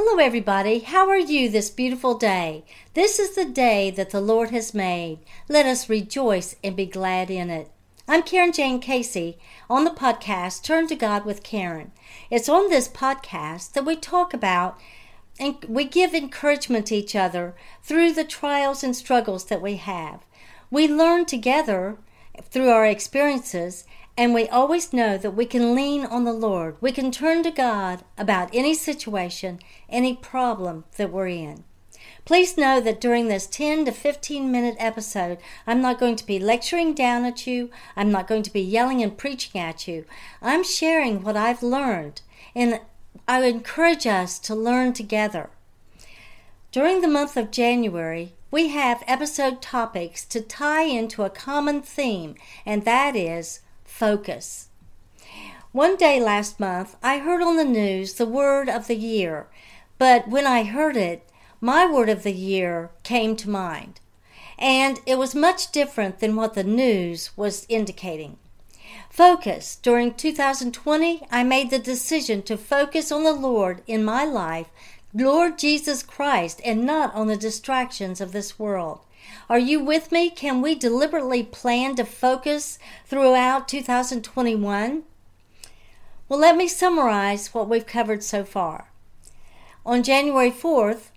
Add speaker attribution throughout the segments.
Speaker 1: Hello, everybody. How are you this beautiful day? This is the day that the Lord has made. Let us rejoice and be glad in it. I'm Carin Jayne Casey on the podcast Turn to God with Carin. It's on this podcast that we talk about and we give encouragement to each other through the trials and struggles that we have. We learn together through our experiences and we always know that we can lean on the Lord. We can turn to God about any situation, any problem that we're in. Please know that during this 10 to 15 minute episode, I'm not going to be lecturing down at you. I'm not going to be yelling and preaching at you. I'm sharing what I've learned, and I encourage us to learn together. During the month of January, we have episode topics to tie into a common theme, and that is focus. One day last month, I heard on the news the word of the year, but when I heard it, my word of the year came to mind. And it was much different than what the news was indicating. Focus. During 2020, I made the decision to focus on the Lord in my life, Lord Jesus Christ, and not on the distractions of this world. Are you with me? Can we deliberately plan to focus throughout 2021? Well, let me summarize what we've covered so far. On January 4th,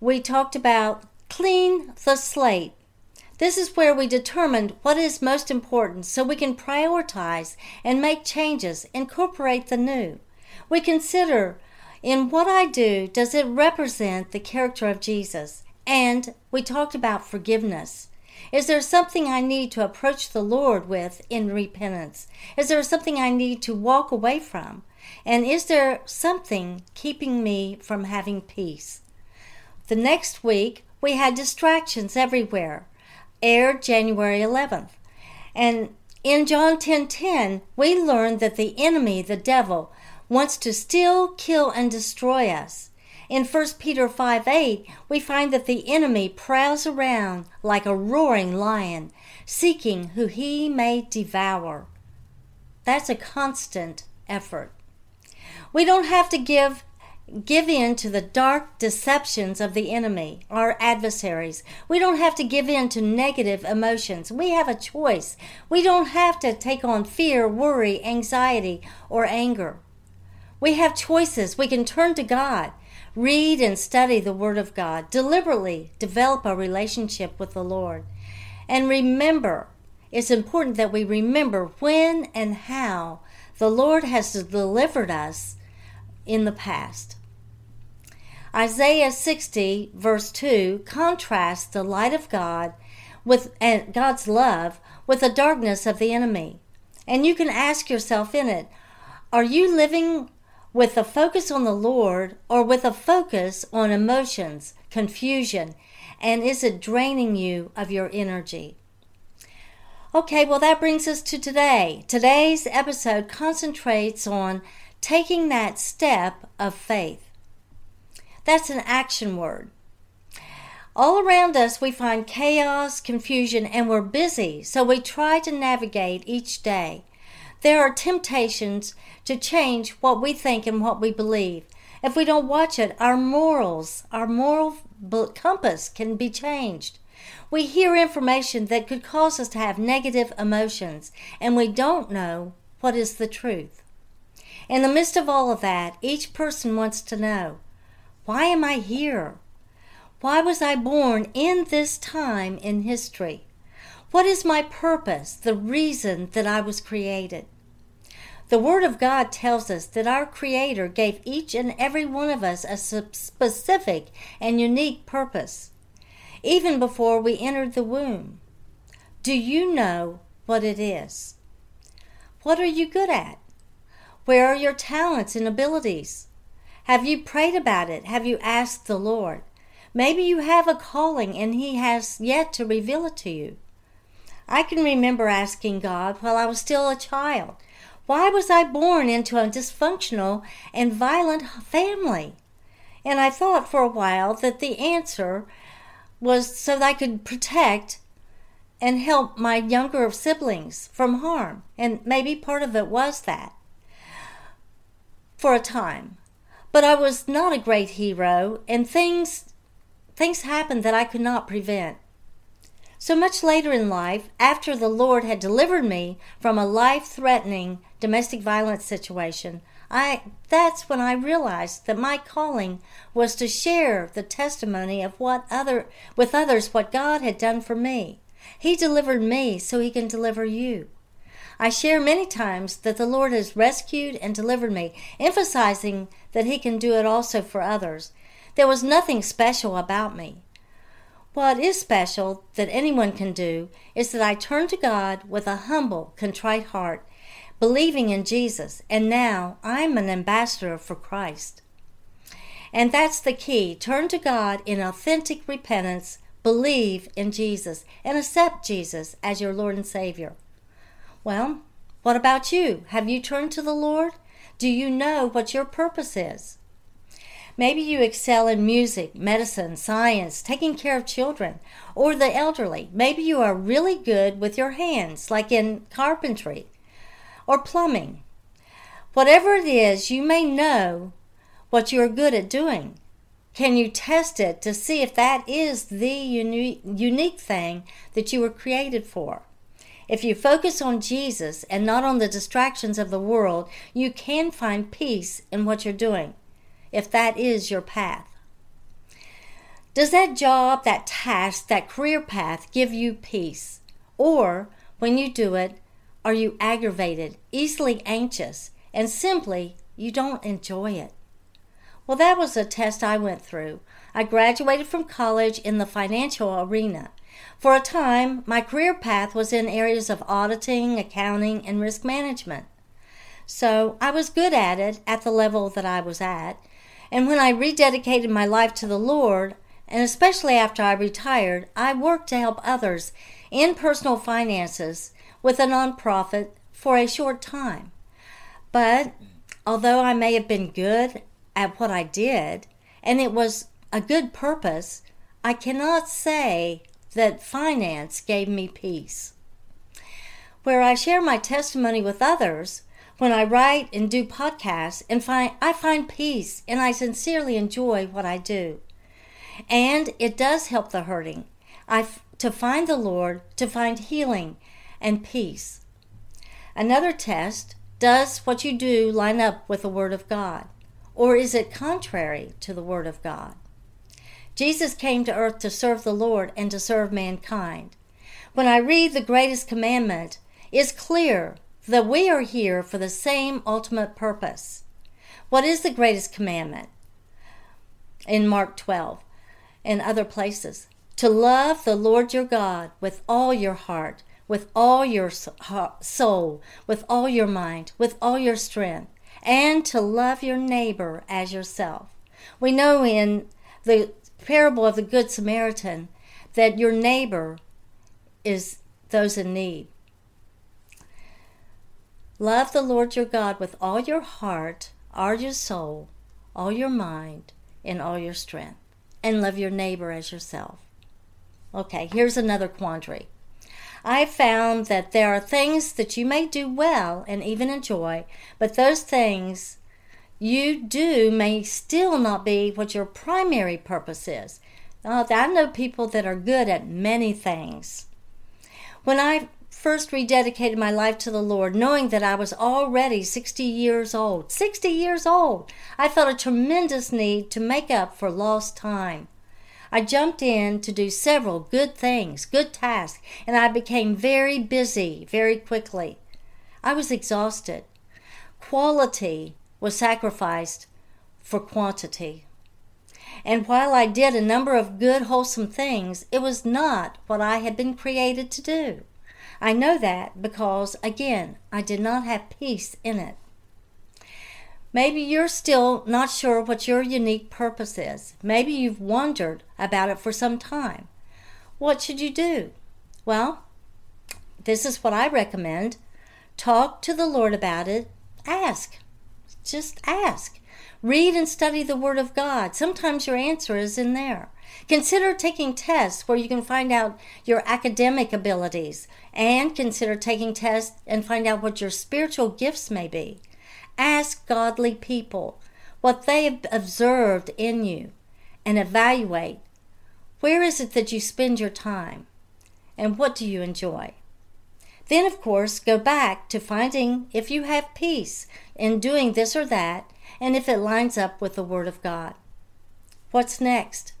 Speaker 1: we talked about clean the slate. This is where we determined what is most important so we can prioritize and make changes, incorporate the new. We consider in what I do, does it represent the character of Jesus? And we talked about forgiveness. Is there something I need to approach the Lord with in repentance? Is there something I need to walk away from? And is there something keeping me from having peace? The next week, we had distractions everywhere, aired January 11th. And in John 10:10, 10, 10, we learned that the enemy, the devil, wants to steal, kill, and destroy us. In 1 Peter 5 8, we find that the enemy prowls around like a roaring lion, seeking who he may devour. That's a constant effort. We don't have to give give in to the dark deceptions of the enemy, our adversaries. We don't have to give in to negative emotions. We have a choice. We don't have to take on fear, worry, anxiety, or anger. We have choices. We can turn to God. Read and study the Word of God. Deliberately develop a relationship with the Lord. And remember, it's important that we remember when and how the Lord has delivered us in the past. Isaiah 60, verse 2, contrasts the light of God with and God's love with the darkness of the enemy. And you can ask yourself in it, are you living with a focus on the Lord or with a focus on emotions, confusion, and is it draining you of your energy? Okay, well, that brings us to today. Today's episode concentrates on taking that step of faith. That's an action word. All around us, we find chaos, confusion, and we're busy, so we try to navigate each day. There are temptations to change what we think and what we believe. If we don't watch it, our morals, our moral compass can be changed. We hear information that could cause us to have negative emotions, and we don't know what is the truth. In the midst of all of that, each person wants to know why am I here? Why was I born in this time in history? What is my purpose, the reason that I was created? The Word of God tells us that our Creator gave each and every one of us a specific and unique purpose, even before we entered the womb. Do you know what it is? What are you good at? Where are your talents and abilities? Have you prayed about it? Have you asked the Lord? Maybe you have a calling and He has yet to reveal it to you. I can remember asking God while I was still a child, why was I born into a dysfunctional and violent family? And I thought for a while that the answer was so that I could protect and help my younger siblings from harm. And maybe part of it was that for a time. But I was not a great hero, and things things happened that I could not prevent. So much later in life, after the Lord had delivered me from a life-threatening domestic violence situation, I that's when I realized that my calling was to share the testimony of what other with others what God had done for me. He delivered me so he can deliver you. I share many times that the Lord has rescued and delivered me, emphasizing that he can do it also for others. There was nothing special about me. What is special that anyone can do is that I turn to God with a humble, contrite heart believing in Jesus, and now I'm an ambassador for Christ. And that's the key. Turn to God in authentic repentance, believe in Jesus, and accept Jesus as your Lord and Savior. Well, what about you? Have you turned to the Lord? Do you know what your purpose is? Maybe you excel in music, medicine, science, taking care of children, or the elderly. Maybe you are really good with your hands, like in carpentry or plumbing. Whatever it is, you may know what you are good at doing. Can you test it to see if that is the uni- unique thing that you were created for? If you focus on Jesus and not on the distractions of the world, you can find peace in what you're doing, if that is your path. Does that job, that task, that career path give you peace? Or, when you do it, are you aggravated, easily anxious, and simply you don't enjoy it? Well, that was a test I went through. I graduated from college in the financial arena. For a time, my career path was in areas of auditing, accounting, and risk management. So I was good at it at the level that I was at. And when I rededicated my life to the Lord, and especially after I retired, I worked to help others in personal finances with a nonprofit for a short time. But although I may have been good at what I did, and it was a good purpose, I cannot say that finance gave me peace. Where I share my testimony with others, when I write and do podcasts, and find I find peace and I sincerely enjoy what I do. And it does help the hurting. I to find the Lord, to find healing and peace. Another test does what you do line up with the Word of God? Or is it contrary to the Word of God? Jesus came to earth to serve the Lord and to serve mankind. When I read the greatest commandment, it's clear that we are here for the same ultimate purpose. What is the greatest commandment? In Mark 12 and other places. To love the Lord your God with all your heart, with all your soul, with all your mind, with all your strength, and to love your neighbor as yourself. We know in the parable of the Good Samaritan that your neighbor is those in need. Love the Lord your God with all your heart, all your soul, all your mind, and all your strength, and love your neighbor as yourself. Okay, here's another quandary. I found that there are things that you may do well and even enjoy, but those things you do may still not be what your primary purpose is. Uh, I know people that are good at many things. When I first rededicated my life to the Lord, knowing that I was already 60 years old, 60 years old, I felt a tremendous need to make up for lost time. I jumped in to do several good things, good tasks, and I became very busy very quickly. I was exhausted. Quality was sacrificed for quantity. And while I did a number of good, wholesome things, it was not what I had been created to do. I know that because, again, I did not have peace in it. Maybe you're still not sure what your unique purpose is. Maybe you've wondered about it for some time. What should you do? Well, this is what I recommend. Talk to the Lord about it. Ask. Just ask. Read and study the Word of God. Sometimes your answer is in there. Consider taking tests where you can find out your academic abilities, and consider taking tests and find out what your spiritual gifts may be. Ask godly people. what they have observed in you and evaluate where is it that you spend your time and what do you enjoy. Then, of course, go back to finding if you have peace in doing this or that and if it lines up with the Word of God. What's next?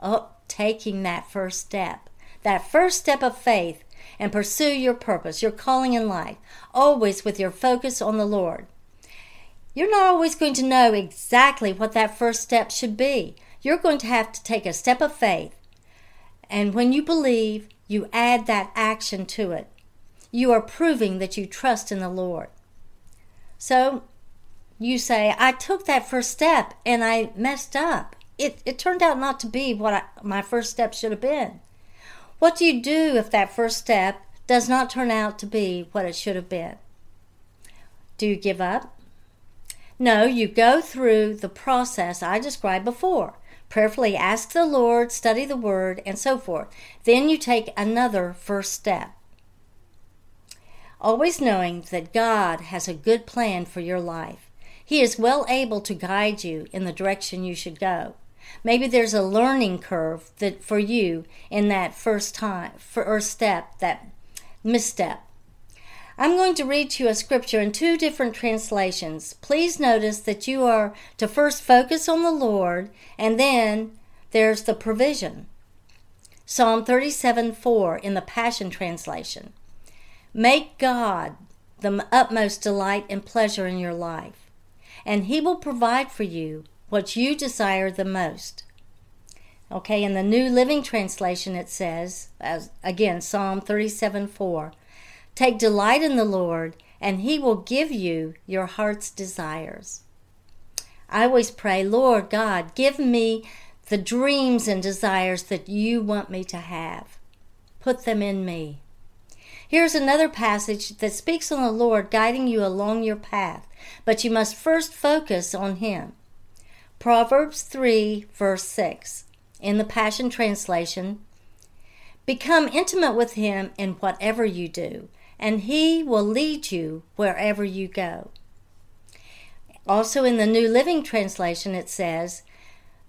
Speaker 1: Oh, taking that first step. That first step of faith and pursue your purpose, your calling in life, always with your focus on the Lord. You're not always going to know exactly what that first step should be. You're going to have to take a step of faith. And when you believe, you add that action to it. You are proving that you trust in the Lord. So you say, I took that first step and I messed up. It, it turned out not to be what I, my first step should have been. What do you do if that first step does not turn out to be what it should have been? Do you give up? No, you go through the process I described before. Prayerfully ask the Lord, study the Word, and so forth. Then you take another first step. Always knowing that God has a good plan for your life. He is well able to guide you in the direction you should go. Maybe there's a learning curve that for you in that first time, first step, that misstep. I'm going to read to you a scripture in two different translations. Please notice that you are to first focus on the Lord, and then there's the provision. Psalm 37 4 in the Passion Translation. Make God the utmost delight and pleasure in your life, and He will provide for you what you desire the most. Okay, in the New Living Translation, it says, as again, Psalm 37 4, take delight in the Lord, and he will give you your heart's desires. I always pray, Lord God, give me the dreams and desires that you want me to have. Put them in me. Here's another passage that speaks on the Lord guiding you along your path, but you must first focus on Him. Proverbs 3, verse 6, in the Passion Translation Become intimate with Him in whatever you do, and He will lead you wherever you go. Also, in the New Living Translation, it says,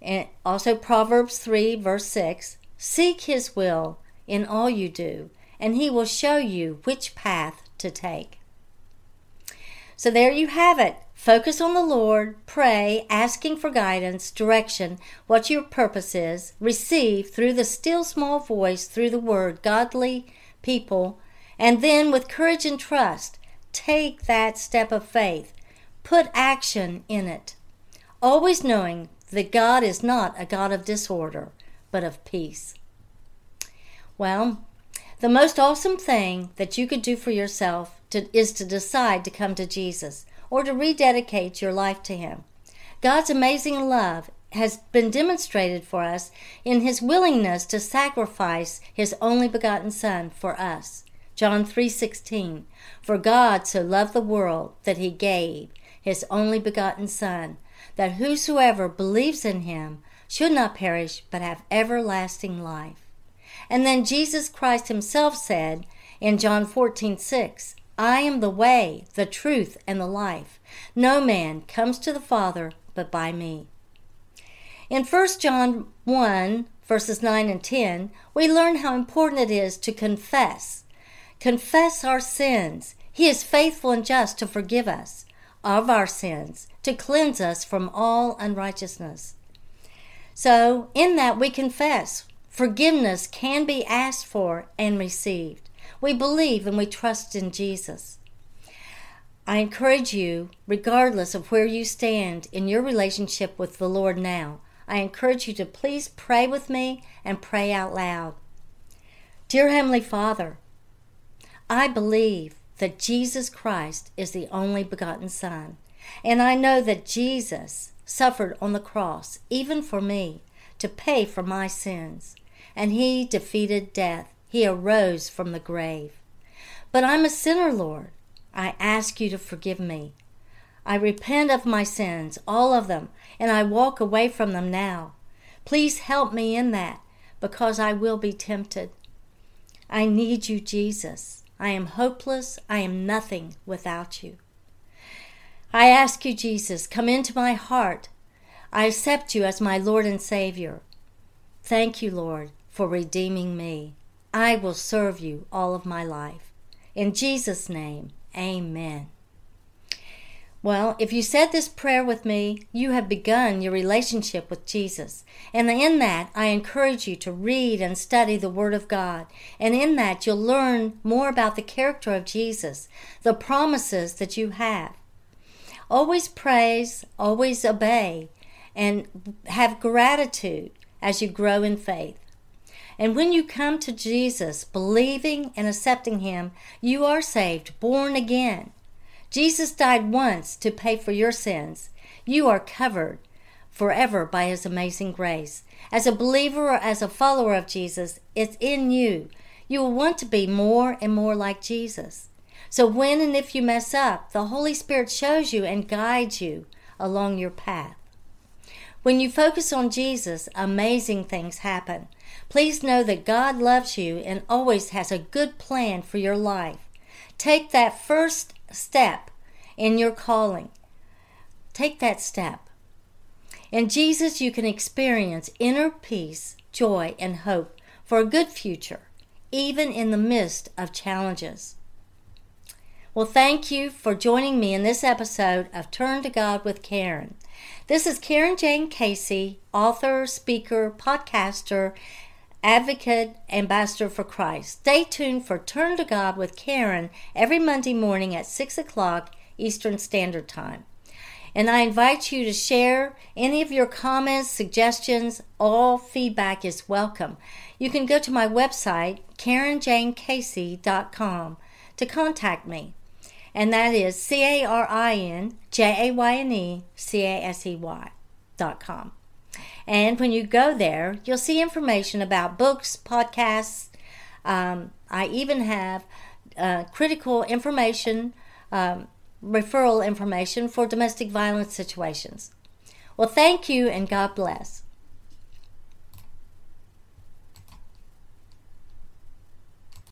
Speaker 1: and also Proverbs 3, verse 6 Seek His will in all you do, and He will show you which path to take. So, there you have it. Focus on the Lord, pray, asking for guidance, direction, what your purpose is, receive through the still small voice, through the word, godly people, and then with courage and trust, take that step of faith. Put action in it. Always knowing that God is not a God of disorder, but of peace. Well, the most awesome thing that you could do for yourself to, is to decide to come to Jesus or to rededicate your life to Him. God's amazing love has been demonstrated for us in His willingness to sacrifice His only begotten Son for us. John 3:16 For God so loved the world that he gave his only begotten son that whosoever believes in him should not perish but have everlasting life. And then Jesus Christ himself said in John 14:6 I am the way, the truth, and the life. No man comes to the Father but by me. In 1 John 1, verses 9 and 10, we learn how important it is to confess. Confess our sins. He is faithful and just to forgive us of our sins, to cleanse us from all unrighteousness. So, in that we confess, forgiveness can be asked for and received. We believe and we trust in Jesus. I encourage you, regardless of where you stand in your relationship with the Lord now, I encourage you to please pray with me and pray out loud. Dear Heavenly Father, I believe that Jesus Christ is the only begotten Son, and I know that Jesus suffered on the cross, even for me, to pay for my sins, and He defeated death he arose from the grave. But I'm a sinner, Lord. I ask you to forgive me. I repent of my sins, all of them, and I walk away from them now. Please help me in that, because I will be tempted. I need you, Jesus. I am hopeless. I am nothing without you. I ask you, Jesus, come into my heart. I accept you as my Lord and Savior. Thank you, Lord, for redeeming me. I will serve you all of my life. In Jesus' name, amen. Well, if you said this prayer with me, you have begun your relationship with Jesus. And in that, I encourage you to read and study the Word of God. And in that, you'll learn more about the character of Jesus, the promises that you have. Always praise, always obey, and have gratitude as you grow in faith. And when you come to Jesus, believing and accepting Him, you are saved, born again. Jesus died once to pay for your sins. You are covered forever by His amazing grace. As a believer or as a follower of Jesus, it's in you. You will want to be more and more like Jesus. So when and if you mess up, the Holy Spirit shows you and guides you along your path. When you focus on Jesus, amazing things happen. Please know that God loves you and always has a good plan for your life. Take that first step in your calling. Take that step. In Jesus, you can experience inner peace, joy, and hope for a good future, even in the midst of challenges. Well, thank you for joining me in this episode of Turn to God with Carin. This is Carin Jayne Casey, author, speaker, podcaster, advocate, ambassador for Christ. Stay tuned for Turn to God with Carin every Monday morning at 6 o'clock Eastern Standard Time. And I invite you to share any of your comments, suggestions, all feedback is welcome. You can go to my website, CarinJayneCasey.com, to contact me. And that is C A R I N J A Y N E C A S E Y dot com. And when you go there, you'll see information about books, podcasts. Um, I even have uh, critical information, um, referral information for domestic violence situations. Well, thank you and God bless.